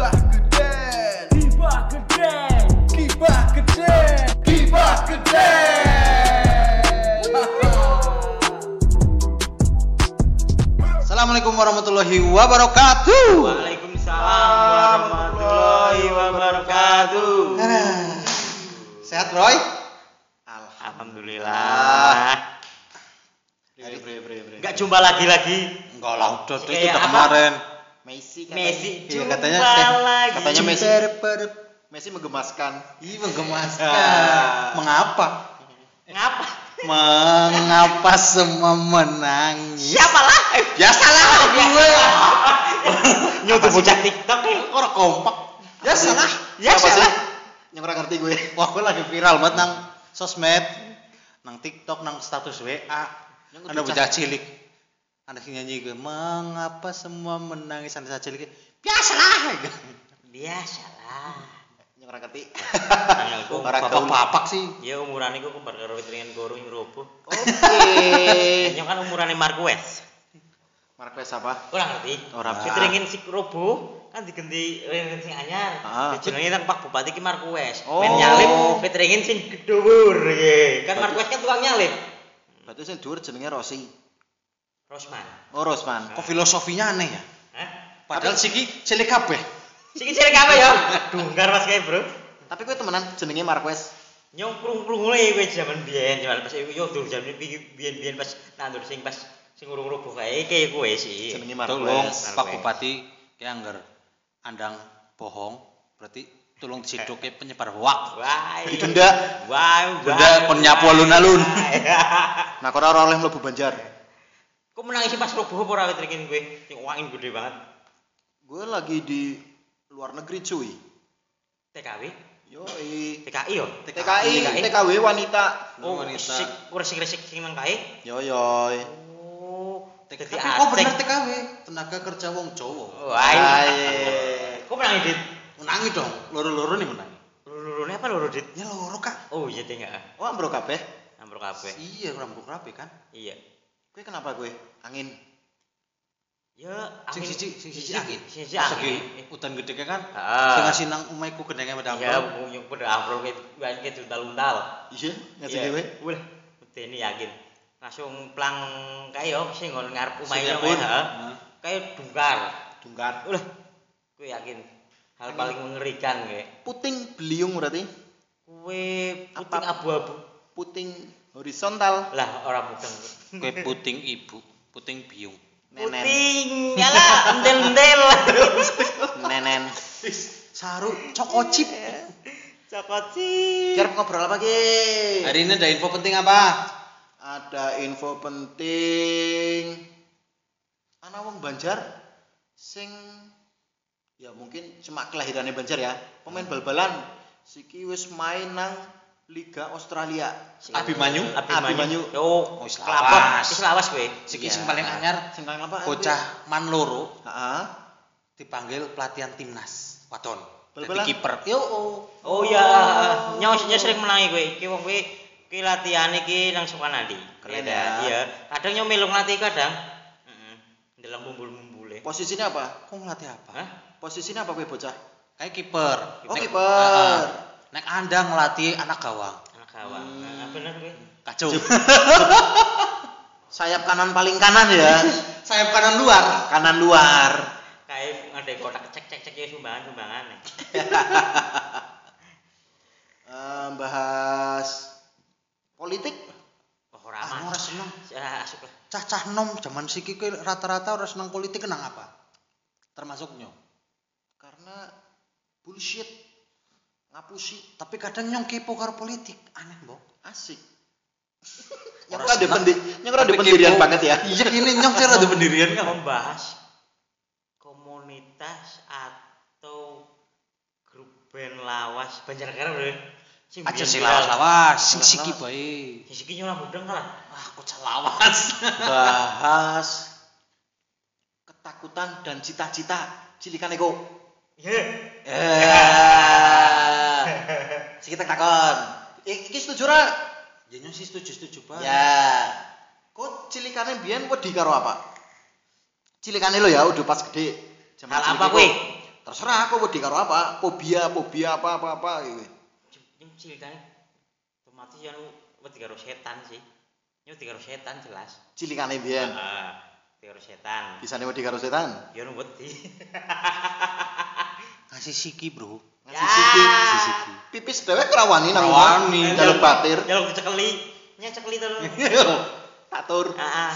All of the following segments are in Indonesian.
Gibah geden Tiba gede. Gibah geden Gibah geden Assalamualaikum warahmatullahi wabarakatuh. Waalaikumsalam warahmatullahi wabarakatuh. Sehat Roy? Alhamdulillah. Bre. Enggak jumpa lagi-lagi. Enggak lah, udah itu udah apa? Messi Messi Iya, jumpa katanya lagi. katanya Messi. Messi menggemaskan Ih, menggemaskan. Ah. Mengapa? Ngapa? Mengapa semua menangis? Siapa lah? Biasalah gue. Nyoba bocah TikTok ya. Orang kompak. Biasalah. Ya Siapa sih? salah. Yang kurang ngerti gue Wah, gue lagi viral banget nang sosmed, nang TikTok, nang status WA. Ada bocah cilik. Yang nyanyi gue, mengapa semua menangis anak cilik? Biasalah. Biasalah. Yang kurang ngerti Orang gaul. papak sih. Ya umuran iku kembar karo goro yang roboh. Oke Yang kan umurane Marquez. Marquez apa? Ora ngerti. Ora. Witringin si roboh kan diganti witringin sing anyar. Ah. Jenenge nang Pak Bupati ki Marquez. Oh. Men nyalip witringin sing gedhuwur iki. Kan Marquez kan tukang nyalip. Berarti sing dhuwur jenenge Rossi Rosman. Oh Rosman Kok filosofinya aneh ya? Hah? Padahal siki cilik kabeh. Siki cilik apa ya? Dungkar pas kae, Bro. Tapi gue temenan jenenge Marquez Nyong krung-krungune kowe jaman biyen, jaman pas yo dur jaman biyen-biyen pas nandur sing pas sing urung roboh kae iki kowe sih. Jenenge Tolong Marquez Pak Bupati ki angger andang bohong berarti tolong dicedoke penyebar hoak. Wah. Didenda Wah, Denda kon nyapu alun-alun. Nah kok ora oleh mlebu Banjar Kok menangis pas roboh apa ora witringin kowe? Sing uangin gede banget. Gue lagi di luar negeri cuy TKW? Yoi TKI yo? TKI, TKI. TKW wanita Oh, Wanita. sik resik-resik sing nang kae. Yoyoy Oh, Tapi dadi kok bener aceng. TKW? Tenaga kerja wong Jawa. Wah, Aye. kok menangis dit? Menangi dong, loro-loro nih menangi. Lurune apa loro dit? Ya loro kak. Oh iya deh enggak. Oh ambro kabeh Ambruk kabeh. Iya, rambut rapi kan. Iya. Gue kenapa gue? Angin Ya, Sing angin- siji, sing siji angin. Sing siji angin. lagi Udan gede kan. Heeh. Sing ngasih nang omahku gendenge medang. Ya, punya pada ambruk kayak kayak gitu untal-untal. Iya ngasih Iya. gue Wah, ini yakin. Langsung plang kayak yo sing ngon ngarep omahe ngarep. heeh. Kayak dungkar. Dungkar Ulah, gue yakin hal paling mengerikan gue. Puting beliung berarti Kue puting abu-abu. Puting horizontal Lah orang mudeng. Kue puting ibu, puting biung. Nenen Puting, nyala, endel-endel. Nenen Saru, cokocip. Cokot sih. Kira ngobrol apa Ki? Hari ini ada info penting apa? Ada info penting Ana wong Banjar sing ya mungkin cuma kelahirannya Banjar ya pemain bal-balan siki wis main nang Liga Australia Abimanyu? Abimanyu. Oh, Oh, wis lawas. Wis lawas kowe. Siki Iya. sing paling anyar sing paling apa bocah man loro heeh dipanggil pelatihan timnas waton. Jadi kiper. Yo. oh. Oh iya, nyos nyos sering menangi kowe. Iki wong kowe ki latihan iki nang Sukanadi. Keren Iya, ya. Iya. Kadang nyok melu ngelatih kadang. Heeh. Dalam bumbul-bumbule. posisinya apa Kok ngelatih apa? Posisinya apa gue bocah Kayak kiper. oh kiper. Nek Anda ngelatih anak gawang. Anak gawang. Hmm. Nah, bener kowe. Kacau. sayap kanan paling kanan ya Sayap kanan luar. kanan luar Kae ngade kotak cek cek cek ya sumbangan-sumbangan. Eh, bahas politik Oh, ora Ah, aman. ora seneng. Ya, lah. Cah-cah nom zaman siki kuwi rata-rata ora seneng politik kenang apa? Termasuk nyong. karena bullshit ngapusi Tapi kadang nyong kepo karo politik. Aneh, Mbok. asik Ora ora ada pendi ora ada pendirian kepo. banget ya Iya ini nyong cara ada pendirian kan. membahas komunitas atau grup band lawas Banjarnegara bro. Sing Aja biyen sing viral. lawas-lawas, sing Lawas. siki bae. Sing siki nyulah mudeng kalah. Ah, kok lawas. bahas ketakutan dan cita-cita cilikan ego Iya. eh kita takon iki setuju ra Ya sih setuju-setuju banget. ya kok cilikane biyen kok di karo apa cilikane lo ya udah pas gede Hal cilik apa kuwi? Terserah aku wedi karo apa, fobia, fobia apa apa apa gitu. Cilikane otomatis ya lu wedi karo setan sih. Nyong wedi karo setan jelas. Cilikane mbiyen. Heeh. Wedi karo setan. Bisane wedi karo setan. Ya nu wedi. Ngasih siki, Bro. Ngasih Ya. siki. Ngasih siki. Pipis dewek ora wani nang wani. Jaluk batir. Ya lu dicekeli. Nya cekeli to lu. Atur. Heeh.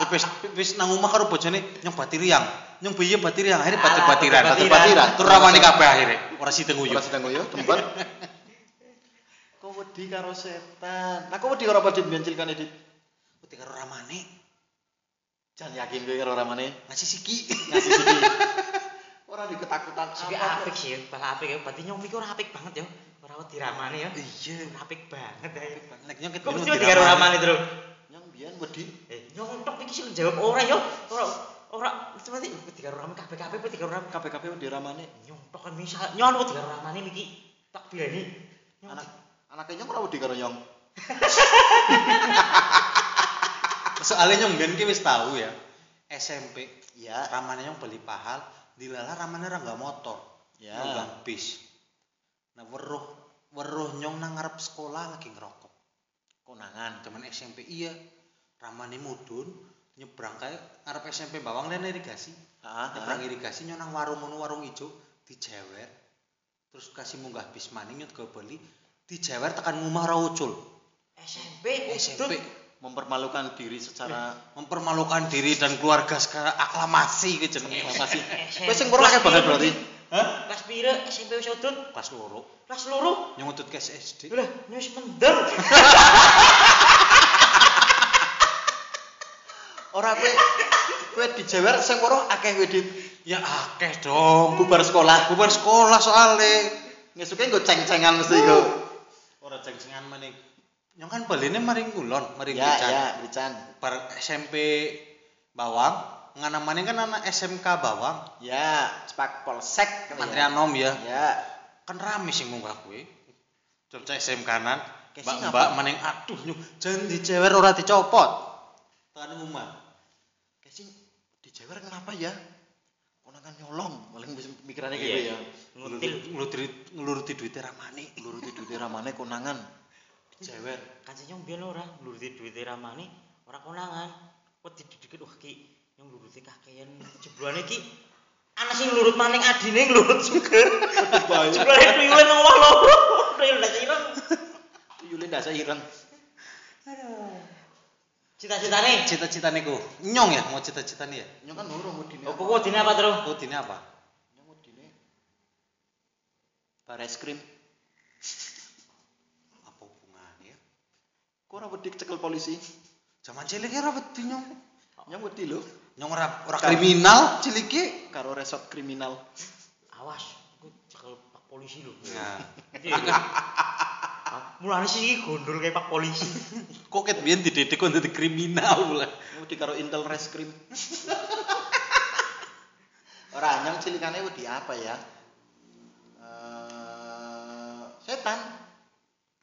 Pipis pipis nang omah karo bojone nyong batiriyang. Nyong biye batiriyang, akhire Alah, batir-batiran. batir-batiran. Batir-batiran. Tur rawani kabeh akhire. Ora sida nguyu. Ora sedang yo, tempat. Kok wedi karo setan. Nah, kok wedi karo apa dit mbiyen cilikane dit? Wedi karo ramane Jan yakin kowe karo ramane ngasih siki. ngasih siki. Ora di ketakutan Siki apik sih, pas apik ya. Berarti nyong mikir apik banget ya. Ora wedi ramane ya. Iya. Apik banget ya. Nek nyong ket Kok mesti wedi wedi karo ramane terus? Yang biyen wedi Eh, nyong tok iki sing jawab ora yo. Ora ora mesti mesti wedi karo ramane kabeh-kabeh wedi karo ramane. KPKP wedi ramane. Nyong tok kan misal nyong wedi karo ramane iki. Tak. Nyong Anak anaknya nyong ora wedi karo nyong. Soalnya nyong mbiyen ki wis tahu ya. SMP Ya. ramane nyong beli pahal, dilala ramane ora nggak motor. Ya. Nunggang bis. Nah weruh weruh nyong nang ngarep sekolah lagi ngerokok. Konangan. Zaman SMP iya. Ramane mudun nyebrang kae ngarep SMP bawang dan irigasi. Heeh. Nyebrang irigasi nyong nang warung ngono warung ijo dijewer. Terus kasih munggah bis maning nyot go beli dijewer tekan ngomah ora ucul. SMP, SMP Mempermalukan diri secara mempermalukan diri dan keluarga secara aklamasi gitu jenenge. aklamasi. Kowe sing kurang akeh banget berarti. Hah? Kelas pira SMP wis udut? Kelas loro. Kelas loro. Nyong utut ke SD. Lah, wis mender. Ora kowe kowe dijewer sing weruh akeh kowe dit. Ya akeh dong. Bubar sekolah. Bubar sekolah soalnya. Ngesuke nggo ceng-cengan mesti nggo. Ora ceng-cengan maning. Nyong kan baline maring kulon, maring Ya, Brican. ya, Brican. Bar SMP Bawang, ngana maning kan anak SMK Bawang. Ya, Cepak Polsek kan ya. Kementerian Nom ya. Ya. Kan rame sing munggah kuwi. Cocok SMK kanan. Mbak mbak maning aduh nyong jan dijewer ora dicopot. Tekan ngomah. Kasing dijewer kenapa ya? Konangan nyolong, paling bisa pikirannya Iya. gitu ya. Ngutil. Ngeluruti ngeluruti duite ramane. Nuruti duit ramane konangan. Dijewer. Kan sing nyong biyen ora nuruti duwite ramane, ora konangan. Wedi dikit wah ki nyong nuruti kakean jeblane ki ana sing nurut maning adine nurut juga. Jeblane tuyule nang omah loro. Tuyul ndak ireng. Yulin dasa ireng. Cita-citane Cita-citane ku. Nyong ya mau cita-citane ya. Nyong kan urung wedine. Oh, kok dine apa terus? Oh, dine apa? Nyong wedine. Bar es krim. Apa hubungannya ya? Kok ora wedi cekel polisi? Zaman cilik ora wedi nyong. Nyong wedi lho. Nyong ora ora kriminal ciliki. Karo resort kriminal. Awas, aku cekel pak polisi lho. Ah, Mulane sih gondol kayak pak polisi. kok ket biyen dididik kok dadi kriminal pula. Nyong wedi karo Intel Reskrim. Ora nyong cilikane wedi apa ya? Eh, setan.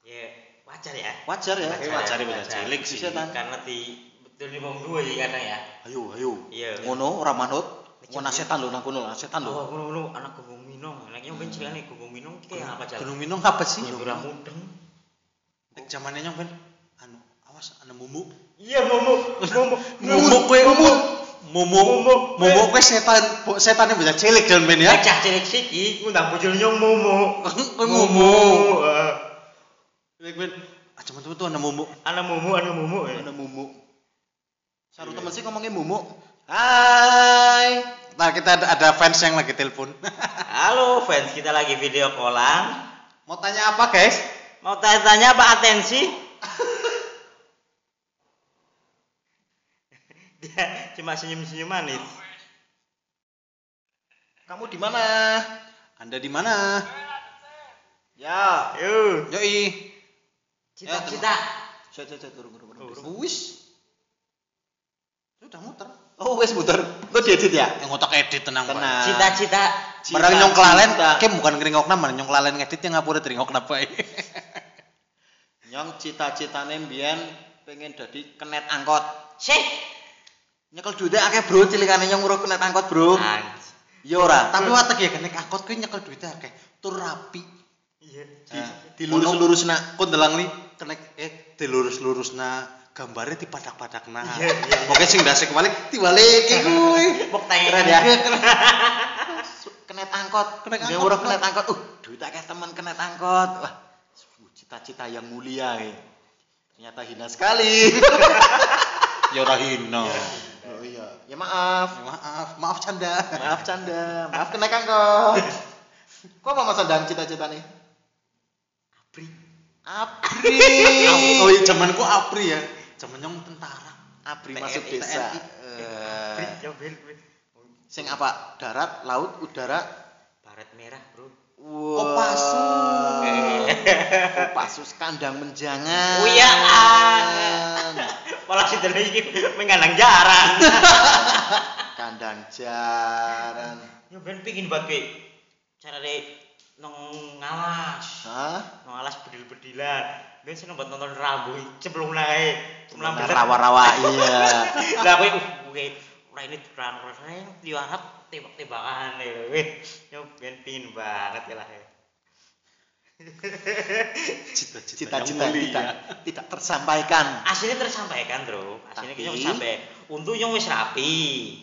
Ya, wajar ya. Wajar ya. Wajar ya, wajar. Cilik Si sih. setan. Karena di betul di wong dua sih karena ya. Ayo, ayo. Iya. Ngono ora manut. Ngono setan lho nang kono, lah, setan Oh, lho. ngono ngono anak gunggung minong. Anaknya ben cilikane gunggung minong ki kayak apa jalan? Gunung Minong apa sih? Ya ora mudeng. Nek zamane nyong ben anu awas ana mumu. Iya, momo, momo. Mumu kowe mumu. Mumu. Mumu kowe setan setane bisa cilik jan ben ya. Cah cilik siki ngundang bojone nyong momo. Kowe mumu. Kowe ben ah teman-teman tuh ana mumu. Anak momo, anak momo. Ana mumu. Saru temen sih ngomongnya mumu. Hai. Nah, kita ada, ada fans yang lagi telepon. Halo fans, kita lagi video callan. Mau tanya apa, guys? Mau tanya-tanya apa atensi? Dia cuma senyum-senyum manis. Kamu di mana? Anda di mana? Ya. Yuk, Yoi. Cita-cita. Saya saya turun turun turun. Wis. Sudah muter. Oh, wes muter. Kok diedit ya? Yang ngotak edit tenang. Tenang. Cita-cita. Barang nyong kelalen, Cita. ke bukan keringokna mana nyong kelalen ngedit yang ngapura teringokna bae. Nyong cita-citane mbiyen pengen dadi kenet angkot. Sih. Nyekel duitnya akeh bro, cilikane nyong nguruh kenet angkot bro. Anj- Ya ora, Tapi watek ya nek angkot kuwi nyekel duite akeh, tur rapi. Iya. di dilurus-lurus nak Kok ndelang li kenek eh dilurus-lurusna gambare dipadak-padakna. Iya, iya. Pokoke sing ndase kebalik dibaliki kuwi. Bok teng. Keren ya. kenet angkot, Kenet Dia angkot, ora kenet angkot. Uh, duit akeh teman kenet angkot. Wah, cita-cita yang mulia ya. Ternyata hina sekali. Ya ora hina. oh iya, ya maaf. Maaf, maaf canda. Maaf canda, maaf kenek angkot. Kok apa Mas Andang cita-citane? Abri. Apri. Oh iya zamanku apri ya. Zaman nyong tentara. Apri TNI, masuk desa. TNI. Eh, ben. ben. sing apa? Darat, laut, udara. Baret merah, Bro. Wow. Kopassus. Kopassus kandang menjangan. Oh iya, ah. Malah si iki mengandang jaran. kandang jaran. Ya ben pengin banget kowe. Nang ngalas. Hah? Nang alas bedil-bedilan. Ben seneng banget nonton rambu cemplung nae. Cemplung beler. Rawa-rawa iya. Lah kowe uh kowe ora ini terang rasane yo harap tembak-tembakan lho. Yo ben pengin banget ya lah. Cita-cita Cita-cita mulia. tidak tidak tersampaikan. Aslinya tersampaikan, Bro. Aslinya kita sampai untuk yang wis rapi.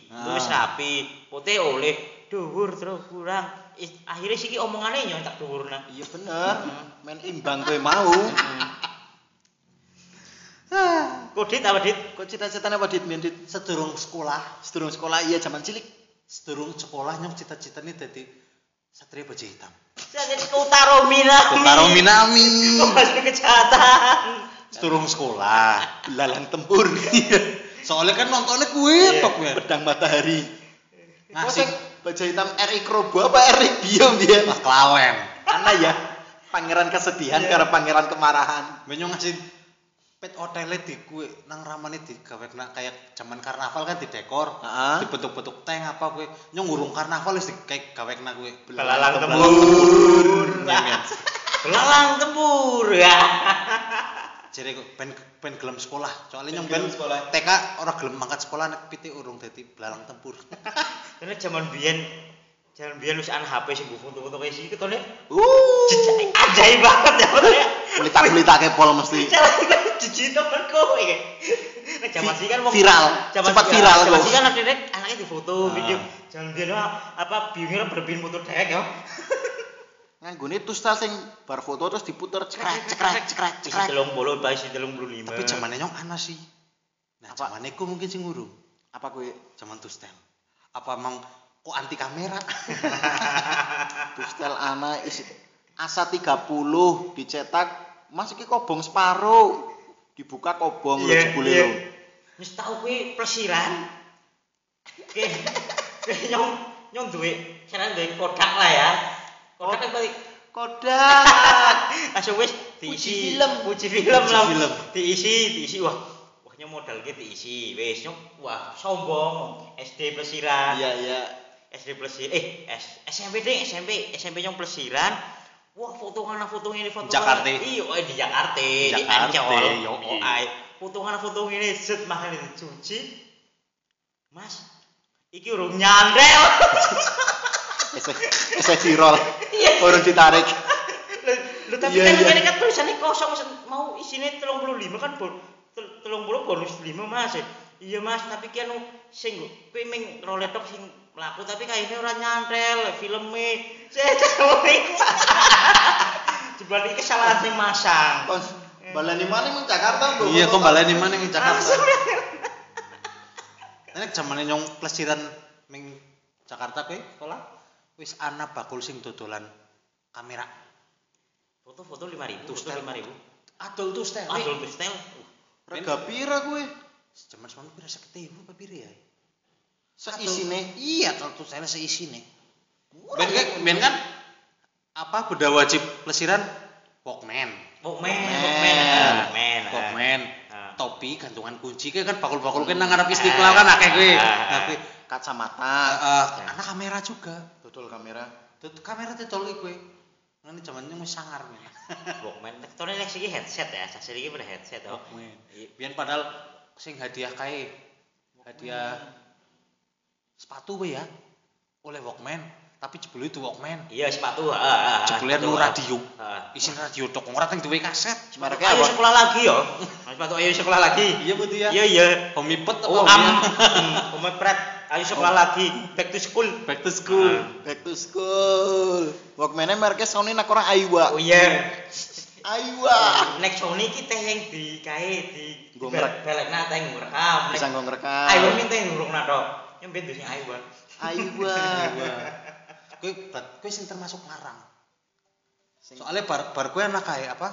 Untuk wis Ah. rapi. Pote oleh dhuwur terus kurang. Akhirnya sih ki omongane yo tak dhuwurna. Iya bener. Main imbang kowe mau. Kok dit apa dit? Kok cita-citanya apa dit? Min, dit? Sedurung sekolah, Sedurung sekolah iya zaman cilik. sedurung sekolah nyong cita-citane dadi satria baju hitam. Saya jadi Kotaro Minami. Kotaro Minami. Kok masih kejahatan? Sedurung sekolah. Belalang tempur. Soalnya kan nontonnya kuwi Iya. tok kuwi. Pedang matahari. Sing baju hitam Erik Robo apa Erik Biom dia? Wah, klawen. Ana ya. Pangeran kesedihan Iya. karo pangeran kemarahan. Menyo ngasih pet hotele di kue nang ramane di gawe kayak zaman karnaval kan di dekor Heeh. dibentuk-bentuk tank apa kue nyong ngurung karnaval wis di kayak gawe kena kue Belalang tempur. Belalang tempur ya. jadi kok ben ben gelem sekolah soalnya nyong ben sekolah. TK orang gelem mangkat sekolah nek piti urung dadi belalang tempur Karena zaman biyen zaman biyen wis ana HP sing nggo foto-foto kayak sih ketone Uh. jejak ajaib banget ya fotonya. Kulita-kulita kepol mesti. Jijik temen kowe. Nek zaman sih kan Viral, cepat sih- viral Zaman sih kan ada anaknya di foto Ah. video. Zaman biyen mah apa biungnya berbin foto dek ya. Nganggone tustal sing bar foto terus diputer cekrek cekrek cekrek Isi cekrek. telung puluh, isi telung puluh lima. tapi zamannya nyong ana sih nah zamannya ku mungkin sing ngurung Apa kowe zaman tustel apa emang kok anti kamera tustal ana isi asa 30 dicetak Mas iki kobong separo. Dibuka kobong lho Iya, jebule iya. lho. Wis tau kuwi plesiran. Oke. Nyong nyong duwe cara duwe kodak lah ya. Kodak kan balik Kodak. langsung wis diisi film. uji film lah film. diisi diisi wah nyong modal ki diisi wis nyong wah sombong SD plesiran Iya iya. SD plesiran eh S, SMP deh SMP SMP nyong plesiran wah foto kana foto ini foto Jakarta. iya oh, di Jakarta di Jakarta, Ancol yo, oh iya. ai foto kana foto ini set mahal dicuci Mas iki urung nyandel Esek esek viral. Iya. Urung ditarik. Lu tapi Iya, kan iya. ini kan tulisannya kosong mau isinya 35 kan tel- 30 bonus 5 Mas. Iya Mas, tapi ki anu sing kowe ming roletok sing mlaku tapi kaine ora nyantel filme. Saya cewek. Jebul iki kesalahan sing masang. Kon balani maning nang Jakarta, Bro. iya kok baleni mana yang Jakarta Langsung. Nek zamane nyong plesiran ning Jakarta kowe sekolah wis ana bakul sing dodolan kamera. Foto-foto 5000, Tuh, foto stel. 5000. Adol tuh stel. Adol tuh stel. Rega pira kowe? Zaman semono pira 50.000 apa pira ya? Seisine. Iya, kalau tuh saya seisine. Ben kan, ben kan apa beda wajib plesiran Walkman. Walkman, Walkman. Walkman, ah, Walkman. ah. Ah. topi, gantungan kunci kayak kan bakul-bakul kan nang ngarep istiqlal kan akeh kowe. Nah, kowe Kacamata. eh, ana kamera juga. Dodol kamera. Tuh kamera tetol iki Ngene jamannya wis sangar men. Walkman. Tektonya nek siki headset ya, saksi iki pada headset oh. Walkman. Biyen padahal sing hadiah kae hadiah sepatu we ya. oleh Walkman, tapi jebule itu Walkman. Iya sepatu. ah, Jebule nu radio. Ah. Isin radio tok ora teng duwe kaset. Mereknya Ayo sekolah lagi yo. Sepatu ayo sekolah lagi. Iya betul ya. Iya iya. Homipet apa? Oh am. Homia? Om Pret. Ayo sekolah lagi. Back to school. Back to school. Ah. Back to school. Walkman-nya mereknya Sony nak orang Aiwa. Oh iya. Aiwa. Nek Sony ki teh yang di kae di Nggo ngerek. balekna teh ngrekam. Bisa ngerekam. Ayo minta ngurungna tok. Yang ben sing ayo. Aiwa. Kowe bat kowe sing termasuk larang. Soalnya bar bar kowe anak kayak apa?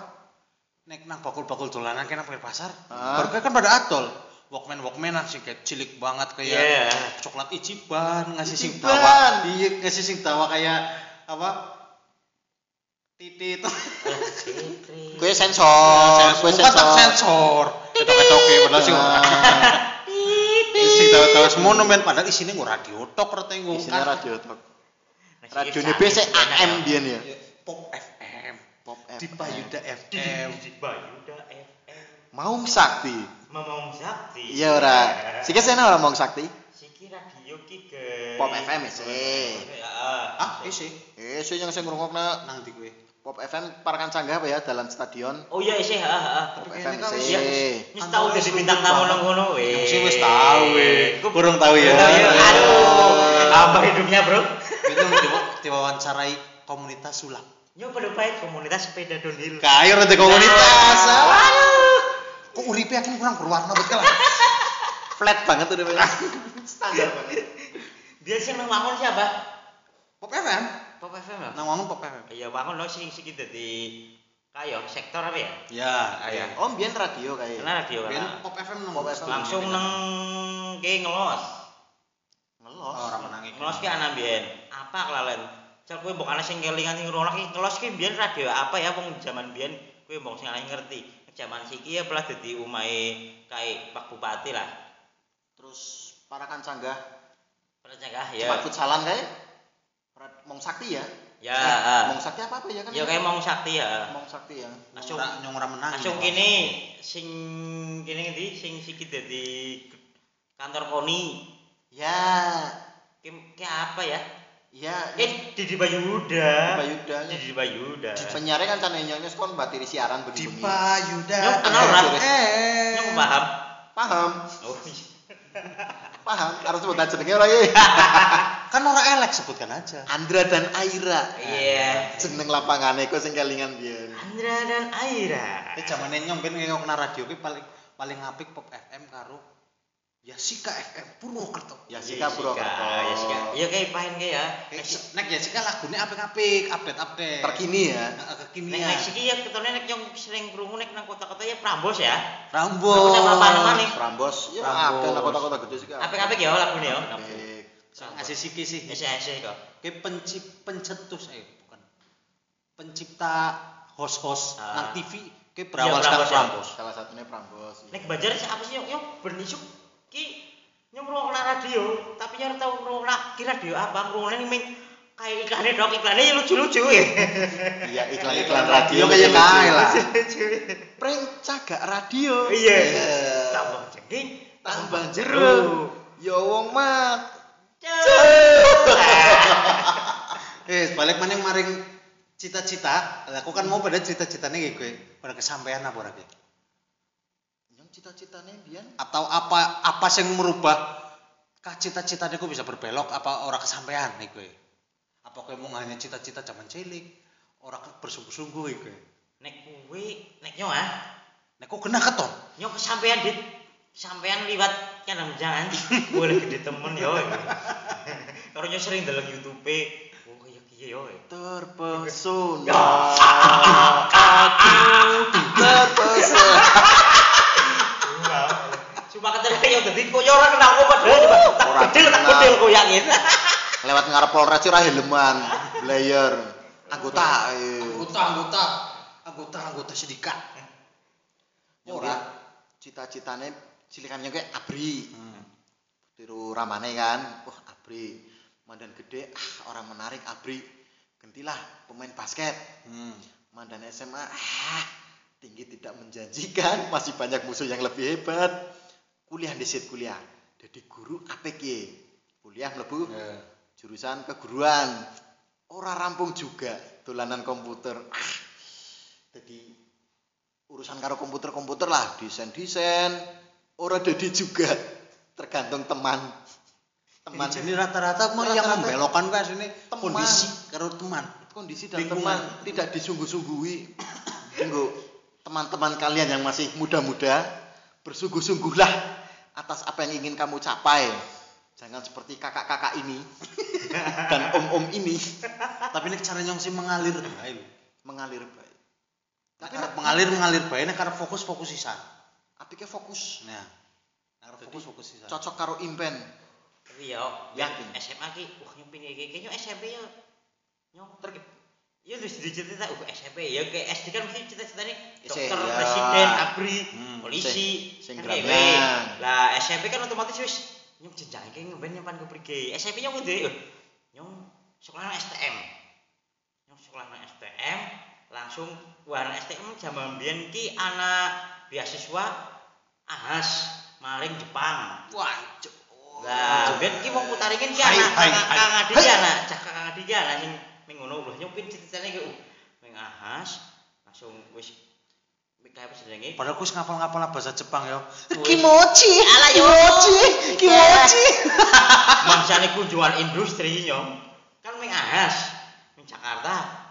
Nek nang bakul-bakul dolanan kena pasar. Ah. Bar kowe kan pada atol. Walkman Walkmanan sih kayak cilik banget kayak Iya. coklat ijiban ngasih sing tawa. Iya ngasih sing tawa kayak apa? Titit. Kue sensor, kue Bukan tak sensor. sensor. Ketok-ketok padahal sing ora. Sing tawa-tawa semono men padahal isine nggo radio tok rete nggo. Isinya radio tok. Radio ini biasa AM dia nih ya. Pop FM. Pop FM. Di Payuda FM. Di Bayuda FM. Maung Sakti. Mamong Sakti. Iya ora. Siki sana ora Maung Sakti. Siki radio ki ke Pop FM sih. Heeh. Ah, isi Eh, sih yang saya ngrungokna nang ndi kowe? Pop FM Parakan Canggah apa ya dalam stadion. Oh iya sih, heeh heeh. Pop Tapi FM kayaknya kan sih. Iya, wis tau dadi bintang tamu nang ngono weh. Yang sih wis tahu weh. Ku- Kurang tahu ya. Ya. Aduh, apa hidupnya, Bro? Itu diwa- diwawancarai komunitas sulap. Yo pada baik komunitas sepeda downhill. Kayu rada komunitas. Waduh. Kok uripe akhirnya kurang berwarna betul. Flat banget udah Standar banget. Dia sih nang wangun siapa? Pop FM. Pop FM ya? Nang wangun Pop FM. Iya, wangun lo sing sing dadi kayo sektor apa ya? Ya, aya. Oh, biyen radio kayak. Karena radio kan. Pop FM nang Pop FM. Langsung nang ke ngelos. Ngelos. Oh, ora menangi. Ngelos ki ana biyen. Apa kelalen? Jal kowe mbok ana sing kelingan sing ki ngelos ki biyen radio apa ya wong jaman biyen kowe mbok sing ngerti. Jaman siki ya pelah dadi umahe kae Pak Bupati lah. Terus Parakan Canggah Percaya ya. ya. futsalan kayak. Mong Sakti ya. Ya, Eh, ah. Mong Sakti apa apa ya kan? Ya kayak mau sakti ya. Mong Sakti ya. Langsung Langsung nyong ora menang. langsung kene sing kene ngendi sing siki dadi kantor koni. Ya. Ki ki apa ya? Ya. Eh Didi Bayuda. Bayuda. Didi Bayuda. Di penyiarnya kan cane nyonya kon bateri siaran di bengi-bengi. Payuda. Nyong kenal ora? Eh. Paham. Paham, Oh iya. paham. Harus sebut aja jenenge ora ye. Kan ora elek sebutkan aja. Andra dan Aira. Iya. Jeneng lapangannya kok sing kelingan biyen. Andra dan Aira. Tapi zamane nyong ben ngengok radio ki paling paling apik Pop FM karo Yasika FM Purwokerto. Ya Sika Purwokerto. Ya Sika. Ya kayak pahin kayak ya. Nek nek Yasika lagune apik-apik, update-update. Terkini ya. Heeh, Nek kekinian. nek siki ya ketone nek yang sering krungu nek nang kota-kota ya Prambos ya. Nih? Prambos. Ya Prambos. akeh lah kota-kota gede sih. Apik-apik ya lagune ya. Apik. Ngasih siki sih. Ese-ese kok. Ki pencip pencetus eh bukan. Pencipta host-host Ah. nang TV berawal Iya, saka Prambos, ya. Prambos. Salah satunya Prambos. Nek Banjar sih apa sih yo yo ben isuk ki nyemrong radio, tapi nyar tau ngrungokna ki radio apa ngrungokne ning kayak iklannya dok iklannya ya lucu-lucu ya. Iya, iklan-iklan radio kayak kae lah. Prank cagak radio. Iya. Tambah jengking, Tambah jero. Ya wong mat. Eh, balik maning maring cita-cita. Aku kan mau pada cita-citane kayak gue. Pada kesampaian apa ora Yang cita-citane biyen Atau apa apa sing merubah kah cita-citane ku bisa berbelok apa ora kesampaian nih gue? Apa kowe mau hanya cita-cita zaman cilik? Ora ke- bersungguh-sungguh gue. Nek kuwi nek nyo ah, Nek kok kena keton. nyo kesampean dit. Sampean liwat kan jangan boleh gede temen yo. Kalau nyo sering delok YouTube, oh iya kiye yo. terpesona aku terpesona yo dadi kok yo ora kenal kok padahal tak bedil tak bedil kok yakin. lewat ngarep Polres ora helman player anggota eh. Anggota anggota anggota anggota sindikat. ora cita-citane cilikannya kayak abri Hmm. tiru ramane kan wah abri mandan gede ah orang menarik abri gentilah pemain basket Hmm. mandan SMA ah tinggi tidak menjanjikan masih banyak musuh yang lebih hebat kuliah di kuliah. Jadi guru APG kuliah mlebu Ya. jurusan keguruan. Ora rampung juga dolanan komputer. Ah. Jadi urusan karo komputer-komputer lah desain-desain. Ora jadi juga tergantung teman. Teman. Jadi rata-rata mah yang Rata-rata membelokkan kan sini kondisi karo teman. kondisi dan Lingkungan. teman tidak disungguh-sungguhi. Tunggu, teman-teman kalian yang masih muda-muda bersungguh-sungguhlah atas apa yang ingin kamu capai jangan seperti kakak-kakak ini dan om-om ini Tapi ini cara nyong sih mengalir lho. mengalir baik Tapi tapi nek mengalir mengalir bae nek karena fokus fokus sisan. apike fokus Nah, karena fokus fokus sisan. cocok karo impen Tapi yo, Yakin? yang SMA ki, wah kayak kayaknya SMP yo, nyong terkep. Ya terus diceritain, uh SMP ya kayak SD kan mesti cita-citanya Isi, dokter, ya. presiden, abri, Hmm, polisi, sing- sing kan. Lah SMP kan otomatis wis nyong jenjang kayak ngeben nyimpan ke prige. SMP nyong udah, uh, nyong sekolah nang STM. Nyong sekolah nang STM, langsung wah nang STM zaman biyen ki anak beasiswa ahas maling Jepang. Wah. Lah, ben ki wong putaringin ki anak adik ki anak, cah kakak adik ki anak sing ming ngono lho nyopin cita-citane ki ming ahas langsung wis mik kae wis jenenge? Padahal aku ngapal-ngapal bahasa Jepang ya. kimochi. Ala yo. kimochi. Kimochi. Mangsane kunjungan industri nyong kan ming ahas ming Jakarta.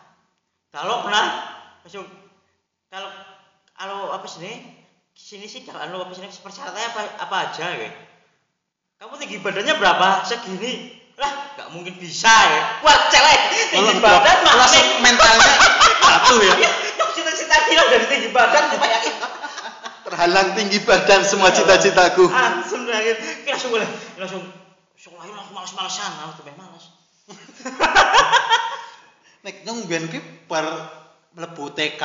Kalau pernah langsung kalau kalau apa sih sini sih kalau apa sih persyaratannya apa apa aja ya kamu tinggi badannya berapa? Segini lah nggak mungkin bisa ya. Wah celek tinggi badan mah langsung mentalnya satu ya. Nyong cita-cita kira dari tinggi badan terhalang tinggi badan semua cita-citaku. Langsung langsung boleh. Langsung sekolah langsung malas-malasan aku tuh malas Nek nyong biyen ki bar mlebu TK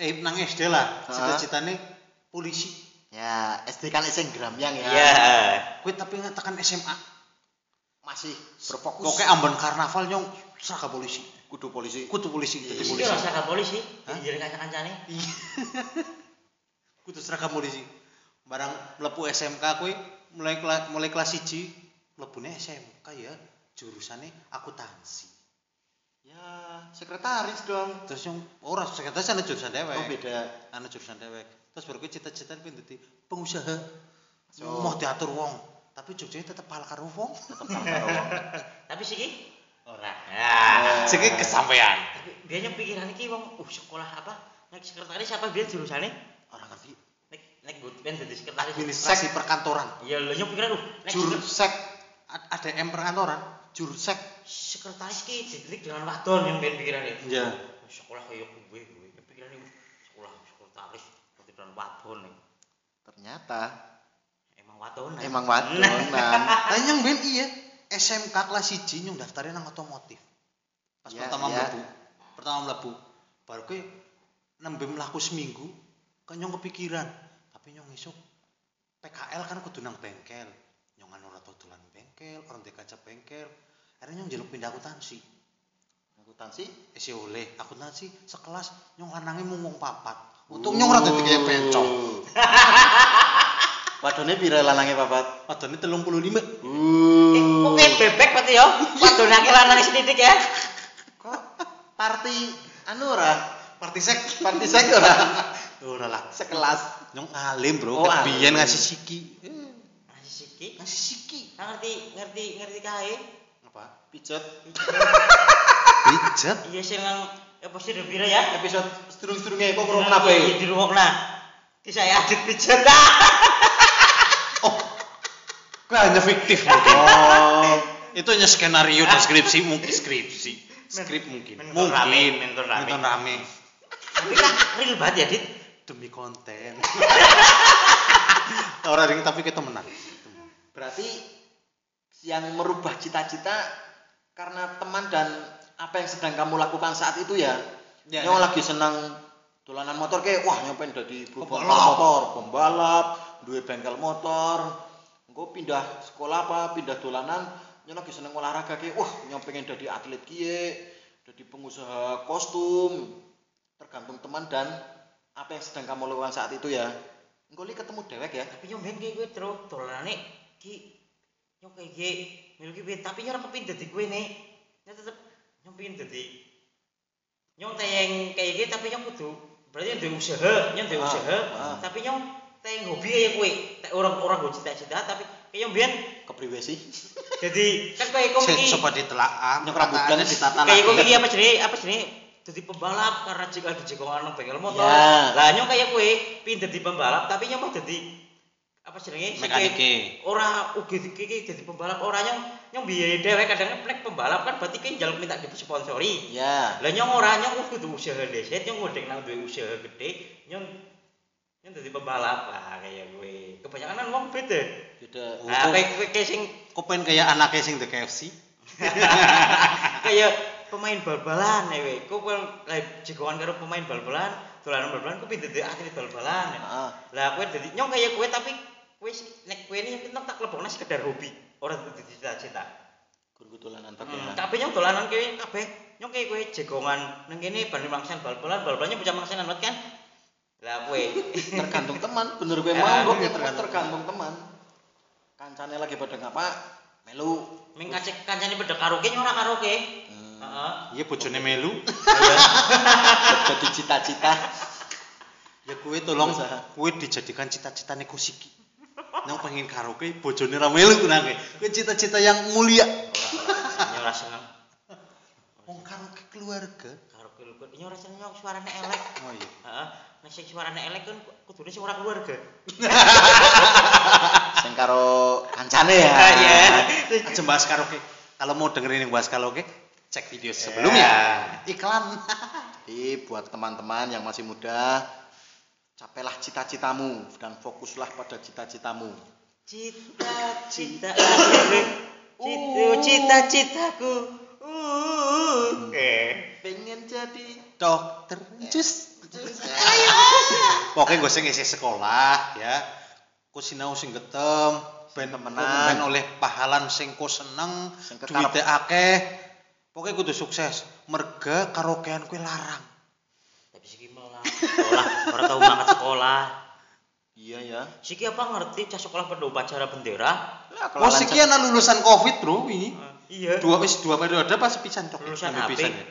eh nang SD lah, cita-citane polisi. ya SD kan iseng gramyang ya. Iya. Kuwi tapi tekan SMA. Masih berfokus Pokoknya ambon karnaval nyong seragam polisi. kudu polisi Kudu polisi, jadi Iki polisi. ora seragam polisi, jadi kanca-kancane. Kudu seragam polisi. Barang mlebu SMK kuwi mulai kela- mulai kelas 1 mlebune SMK ya jurusannya akuntansi. ya sekretaris dong Terus yang ora sekretaris ana jurusan dewek. oh beda Ana jurusan dewek. Terus baru kuwi cita-citane pengen dadi pengusaha. So. Mau diatur wong, tapi Jogja tetep tetap karo wong. Tapi siki ora. Ya. Sing kesampaian. Tapi dia yang pikiran iki wong uh sekolah apa? Nek sekretaris apa dia jurusane? Ora ngerti. Nek nek gue dadi sekretaris. Administrasi perkantoran. Iya lho nyok pikiran uh nek sekre- jursek A- ADM perkantoran. jursek sekretaris ki dididik dengan wadon yang ben pikirane. Iya. Sekolah kaya gue gue pikirane uh, sekolah sekretaris dengan wadon. nih. ternyata Emang wadon. emang wadonan Lah yang ben iya SMK kelas 1 nyong daftarin nang otomotif. Pas Ya, pertama ya. mlebu. Pertama mlebu. Baru kuwi nembe mlaku seminggu kan nyong kepikiran. Tapi nyong esuk PKL kan kudu nang bengkel. Nyong anu ora tau dolan bengkel, orang di kaca bengkel. Akhirnya nyong njaluk pindah akuntansi. akuntansi Isi oleh akuntansi sekelas nyong lanange mung wong papat. Untung nyong ora dadi kaya bencong. wadone pira lanange papat Wadone 35. Eh, kok kayak bebek berarti ya? Wadon akeh lanang sedidik ya. kok party anu ora Party sek. party sek ora Ora lah. sekelas Nyong alim, Bro. Oh, Ket alim. biyen ngasih siki. Masih siki. Ngasih siki. Ngerti ngerti ngerti kae. Apa? pijet Pijet. Iya sing nang episode pira ya? episode sedurung-sedurunge kok Iya, apa iya, di rumahna. Kisah Adit pijet. Kok hanya fiktif mungkin. oh Itu hanya skenario deskripsi mungkin skripsi. Skrip mungkin. mentor mungkin. rame, mentor rame. Mentor rame. Tapi kan real banget ya, Dit. Demi konten. Orang ring tapi kita menang. berarti yang merubah cita-cita karena teman dan apa yang sedang kamu lakukan saat itu ya Ya, ya. lagi senang dolanan motor kayak wah nyobain dari Pembalap. motor pembalap duwe bengkel motor pindah sekolah apa pindah dolanan nyong lagi seneng olahraga kayak wah nyong pengen jadi atlet kie jadi pengusaha kostum. Tergantung teman dan apa yang sedang kamu lakukan saat itu ya. Engko li ketemu dewek ya. Tapi yo ben kayak gue terus dolanane ki yo kayak gue melu ki tapi nyong kepin dadi kowe nih nyong tetep nyong pengin dadi nyong tayang kayak gitu tapi nyong kudu berarti nyong usaha nyong Ah, usaha. ah. tapi nyong tayang hobi kowe. Tak- orang orang gue cita-cita tapi kayak nyong biyen Kepriwe sih? jadi kan kayak kowe Sik, iki coba ditelaah Nyok rambutannya ditata kowe lagi. iki apa jenenge apa jenenge dadi pembalap karena jika lagi jekongan nang bengkel motor Ya. lah nyong kayak kowe pin dadi pembalap tapi nyong mau dadi apa jenenge Mekanike. ora ugi iki dadi pembalap ora nyong nyong biaya dhewe kadang nek pembalap kan berarti kan njaluk minta disponsori Ya. lah nyong ora nyong kudu usaha dheset nyong ngudek nang duwe usaha gede nyong nyong dadi pembalap lah kayak kowe kebanyakan kan wong beda Beda. nah kayak kayak sing pengen kayak anaknya sing The KFC? kayak pemain bal-balan ya we kok kan lagi jagoan karo pemain bal-balan dolanan bal-balan kok pindah dari atlet bal-balan ya. Heeh. lah kowe dadi nyong kayak kowe tapi sih- nek kowe ini nyong tak lebokna sekedar hobi ora dadi cita-cita Gur dolanan Hmm, tapi. tapi nyong dolanan kowe kabeh nyong kayak kowe jagongan nang kene ban mangsan bal-balan bal-balannya bisa mangsan anut kan lah kowe tergantung teman bener gue mau iya, tergantung. tergantung. teman kancane lagi pada ngapa melu ming kacek kancane beda karaoke nyong ora karaoke hmm. heeh Iya bojone melu. jadi cita-cita Ya kowe tolong kowe dijadikan cita-citane Kusiki. Yang pengen karaoke bojone ra melu nang kowe cita-cita yang mulia. ora seneng Wong karaoke keluarga. karaoke lu nyong ora seneng suarane elek Oh iya. Heeh, nek sing suarane elek kan kudune sing ora keluarga. sing karo kancane ya Iya. Aja bahas karaoke. Kalau mau dengerin yang bahas karaoke, cek video sebelumnya. Iklan. jadi buat teman-teman yang masih muda capailah cita-citamu dan fokuslah pada cita-citamu Cita-cita Cita cita-citaku. Uh. Eh. pengen jadi Dokter Jus. Pokoknya gue sing ngisi sekolah ya. Ku sinau sing getem, ben Temenan. oleh pahalan sing ku seneng, duwite akeh. Pokoknya kudu sukses. Merga karaokean kuwi larang. Tapi siki malah sekolah, ora tau banget sekolah. iya ya Siki apa ngerti cah sekolah pada upacara bendera? Lah, Oh, siki ana lulusan Covid, Bro, ini. Eh, iya. Dua wis dua periode pas pisan tok. Lulusan HP. pisan ya.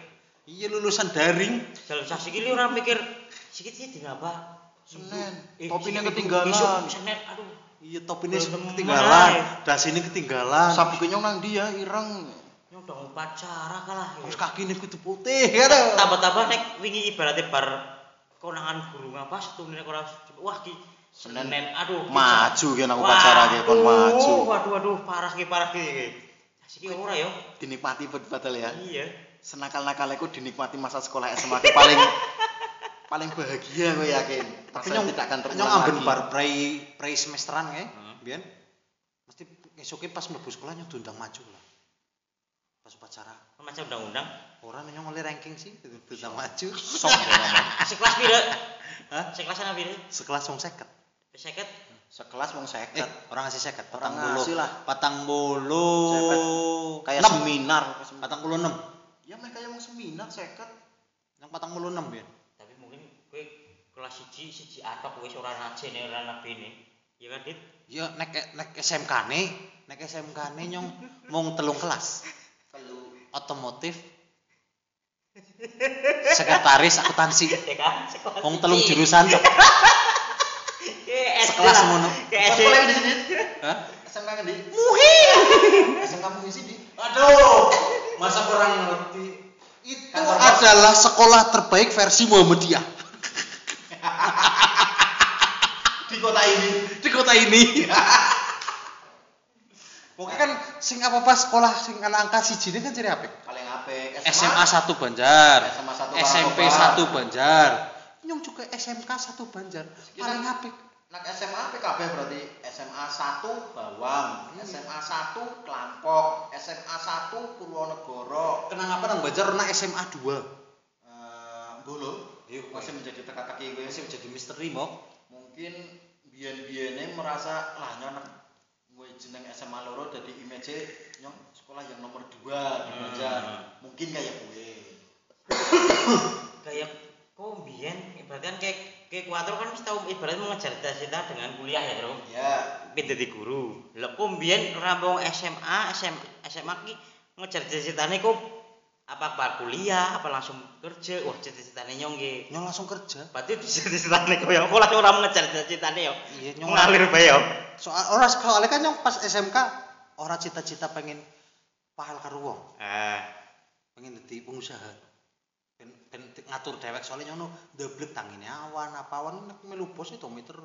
Iya lulusan daring. Jalan sah siki li ora mikir siki iki di apa? Senen, Eh, topinya ketinggalan. Isuk Senen, aduh. Iya Belum ketinggalan, mulai. dasine ketinggalan. sabu kenyong nang dia ireng Nyong udah upacara kalah. ya. Terus kakine kudu putih, ya tambah-tambah nek wingi ibaratnya bar konangan guru ngapa setune nek ora wah ki Senen. Aduh maju ki nang upacara ki kon maju waduh waduh parah ki parah ki ki Siki ora yo dinikmati padahal ya iya senakal-nakal aku dinikmati masa sekolah SMA ki paling paling bahagia gue yakin Tapi nyong tidak akan terulang nyong amben lagi. bar prei prei semesteran kae, Hmm. biyen mesti esoke pas mlebu sekolah nyong diundang maju lah. Pas upacara. macam undang-undang Ora nyong oleh ranking sih diundang maju. sok sekelas pira Hah? sekelas ana pira Sekelas wong 50. 50 sekelas wong Eh, seket orang ngasih 50, Orang ngasih lah. Patang bulu. kayak Enam. seminar Patang bulu 6. Ya mereka yang mau seminar seket. Yang patang bulu 6 biyen. tapi mungkin kowe kelas siji siji atok wis ora najene ora nabene ya kan dit? Ya nek nek SMK ne, nek SMK ne nyong mung telung kelas. Otomotif. Sekretaris akuntansi. Ya kan wong telung jurusan sekelas ngono. Sekolah di sini? SMK kan di Muhir SMK Muhir di Aduh, masa kurang ngerti. Itu adalah sekolah terbaik versi Muhammadiyah di kota ini di kota ini. Pokoknya kan sing apa pas sekolah sing anak angka siji ini kan ciri apik. paling apik SMA 1 Banjar, SMA 1 SMP Karangkobar. 1 Banjar. Nyong juga SMK 1 Banjar. Paling apik. Nak SMA PKB berarti SMA 1 Bawang, SMA 1 Klampok, SMA 1 Purwonegoro, Kenang apa nang Banjar? Ana SMA 2. eh Bolo masih menjadi teka-teki gue Masih jadi misteri mau. mungkin biyen-biyene merasa lah nyonek gue jeneng SMA loro jadi image nyong sekolah yang nomor 2 di Hmm. Banjar. Mungkin kayak gue kayak kok biyen kan kayak kuatur kan mesti tahu ibaratnya mengejar cita-cita dengan kuliah ya bro ya pindah di guru lah kok biyen rampung SMA SM, SMA ki ngejar cita-citane kok apa apa kuliah, apa langsung kerja. Wah, cita-citane nyong nggih. Nyong langsung kerja. Berarti cita-citane kok ya. Kok langsung ora ngejar cita-citane ya. Iya, nyong Ngalir bae ya. Soal ora soalnya kan nyong pas SMK ora cita-cita pengen pahal karo wong, Ah, pengen dadi pengusaha. Ngatur dewek soalnya nyono ndeblek tangine awan apa awan nek melu bos itu meter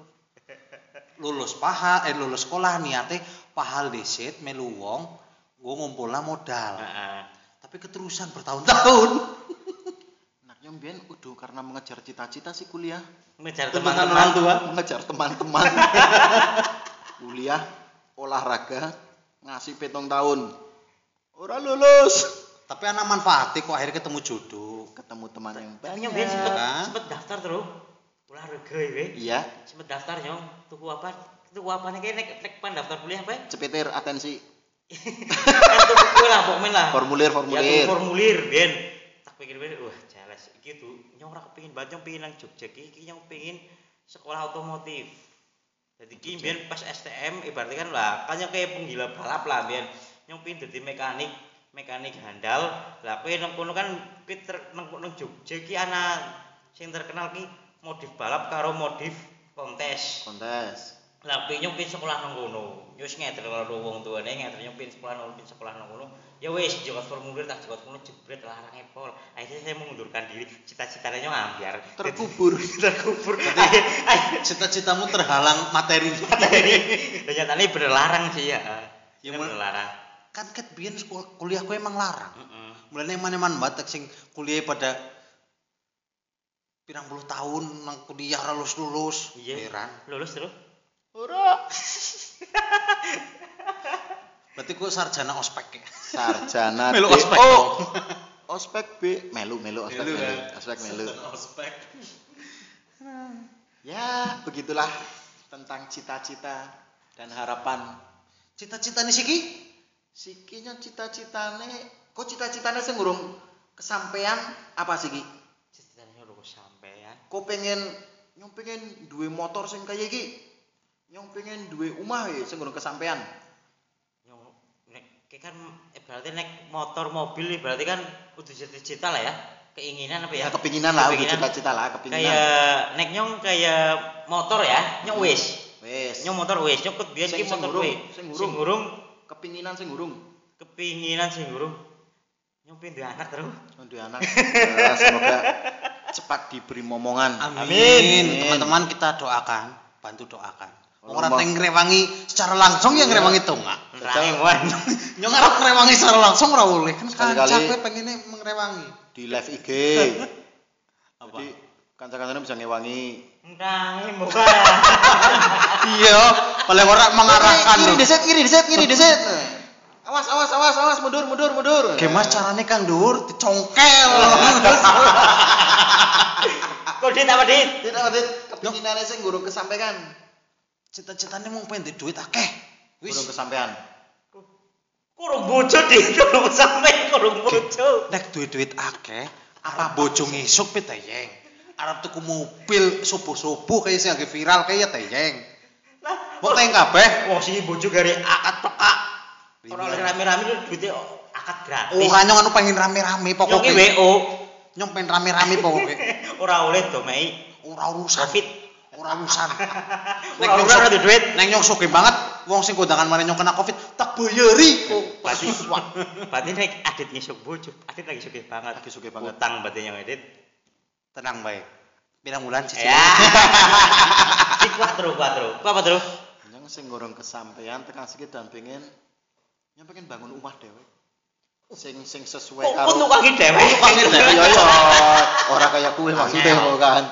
lulus paha eh lulus sekolah niate pahal desit melu wong gua ngumpulna modal heeh. tapi keterusan bertahun-tahun Nak nyong biyen udah karena mengejar cita-cita sih kuliah. Ngejar Tuntutan teman-teman orang tua. mengejar teman-teman. kuliah olahraga ngasih petong tahun. Ora lulus. Tapi anak manfaatnya kok akhirnya ketemu jodoh Ketemu teman yang banyak. nyong biyen sempet Kan? sempet daftar terus. Olahraga ya. Iya, Sempet daftar nyong. Tuku apa? Tuku apa nih kayak nek nek pan daftar kuliah apa? cepetir atensi kan tuku kue lah pokoknya lah. formulir Ya formulir. tuku formulir ben. Tak pikir pikir wah jelas iki tuh nyong ora kepengin banget nyong pengen nang Jogja iki iki nyong pengen sekolah otomotif. Jadi ki biyen pas STM ibaratnya kan lah kan nyong kayak penggila balap lah biyen. Nyong pengen dadi mekanik mekanik handal. Lah kowe nang kono kan kowe nang nang Jogja ki ana sing terkenal ki modif balap karo modif kontes. Kontes. Lah nyong pengen sekolah nang kono. Ya wis ngeter karo wong tuane ngeter nyong pengen sekolah nang pengen sekolah nang kono. Ya wis jokot formulir tak jokot kono jebret larang epol. Akhirnya saya mengundurkan diri. Cita-citanya nyong ambiar. Terkubur. terkubur. cita-citamu terhalang materi Jadi ternyata bener larang sih ya. Ya, bener larang. Kan ket biyen kuliahku emang larang Heeh. mulane mana-mana batek sing kuliah pada pirang puluh tahun nang kuliah lulus lulus Iya. heran Lulus terus. Ora. berarti kok sarjana ospek ya Sarjana Melu ospek Oh. Ospek B, melu melu ospek Melu, melu. ya. Ospek melu. ospek Ya, begitulah tentang cita-cita dan harapan. cita-cita nih siki Sikinya cita-citane, kok cita-citane sing ngurung kesampean apa sih Ki? Cita-citanya udah kesampean. Kok pengen nyong pengen duwe motor sing kaya iki? Nyong pengen duwe omah ya sing ngurung kesampean. Nyong nek kan berarti nek motor mobil berarti kan udah cita-cita lah ya. Keinginan apa ya? Ya kepinginan lah, udah Kepinginan. cita-cita lah, kepinginan. kayak nek nyong kayak motor ya nyong wis Wes. nyong motor wis nyong kut biyen Sing- ki sing motor wis sing sing ngurung. Kepinginan sing ngurung. kepinginan sing ngurung nyong pengen duwe anak terus Duwe anak. Ya, semoga cepat diberi momongan. amin. Teman-teman kita doakan bantu doakan. Orang yang ngrewangi secara langsung ya ngrewangi tongak rawan nyong ngarep ngrewangi secara langsung ora oleh kan kowe pengennya ngrewangi Di live IG. apa? Jadi kanca-kancane bisa ngewangi. nangis muka iya paling ora mengarahkan lho. deset, ngiri deset, ngiri deset. Awas, awas, awas, awas, mundur, mundur, mundur. Mas caranya kang dhuwur dicongkel. kok dit apa dit Tidak, Dit. Kepinginannya sing ngurung kesampaian. Cita-citanya mau pengen duit duit akeh. Wis Ngurung kesampaian. kurung bojo dit kurung sampe kurung bojo nek duit-duit akeh, arep bojo ngesuk pe Arep tuku mobil subuh-subuh kayak sing lagi viral kayak ya teyeng. lah Mau teyeng kabeh. wah si bojo gari akad pekak Lima. ora oleh rame-rame duitnya akad gratis Ora nyong anu pengen rame-rame nyong pokoknya. WO Nyong pengen rame-rame pokoknya. ora oleh domei Ora urusan. covid Ora urusan. Nek nyong ora ada duit Neng nyong sugih banget, wong sing kondangan mari nyong kena Covid tak bayari. Oh, berarti berarti nek adit ngisuk bojo adit lagi sugih banget Lagi sugih banget. utang berarti yang adit Tenang baik. Pirang bulan cicil. ya si kuat terus kuat terus kuat apa terus Yang sing ngurung kesampaian tekan sikit dan pengen yang pengen bangun rumah dhewe. Sing sing sesuai kok karo kok nukangi dhewe Nukangi dhewe ya ya. Ora kaya kuwe maksudnya kok kan.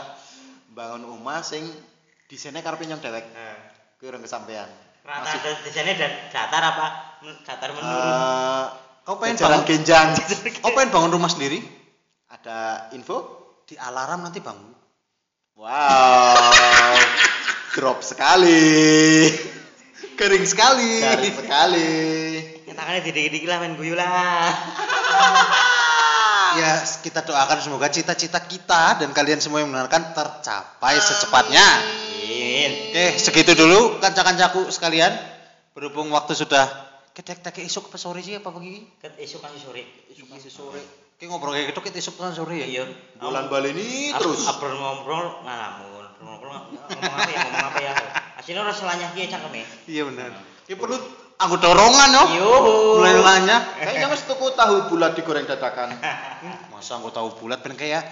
Bangun rumah sing desainnya karepe nyong dewek. Nah, Kuwi urung kesampaian. rata di sini datar apa datar menurun Eh, Kau pengen jajaran bangun, genjang. kau pengen bangun rumah sendiri? Ada info? Di alarm nanti bangun. Wow. Drop sekali. Kering sekali. Garing sekali. tangannya didik-didik lah main guyu lah Ya, kita doakan semoga cita-cita kita dan kalian semua yang mendengarkan tercapai secepatnya. Amin. Oke, segitu dulu kanca-kancaku sekalian. Berhubung waktu sudah kedek tek esuk apa sore sih apa pagi? Ket esuk kan sore. Esuk masih sore. Kayak ngobrol kayak gitu kita esuk kan sore ya. Iya. Bulan baleni Ap- terus. Abrol ngobrol ngalamun. Ngobrol ngomong apa ya ngomong apa ya. Aslinya ora selanya ki cangkeme. Iya benar. Ki perlu Aku dorongan yo. Yo. Mulai nanya. kayaknya wis tuku tahu bulat digoreng dadakan. Masa aku tahu bulat ben kayak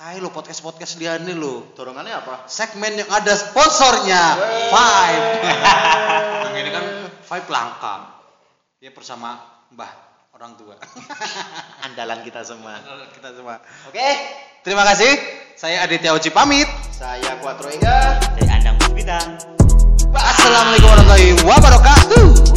kayak lo podcast podcast liane lo. Dorongannya apa? Segmen yang ada sponsornya Five. yang ini kan Five langka. Ya bersama Mbah orang tua. Andalan kita semua. Kita semua. Oke, Terima kasih. Saya Aditya Oci pamit. saya Quattro Ega. Dari Andang Puspita. Assalamualaikum warahmatullahi wabarakatuh.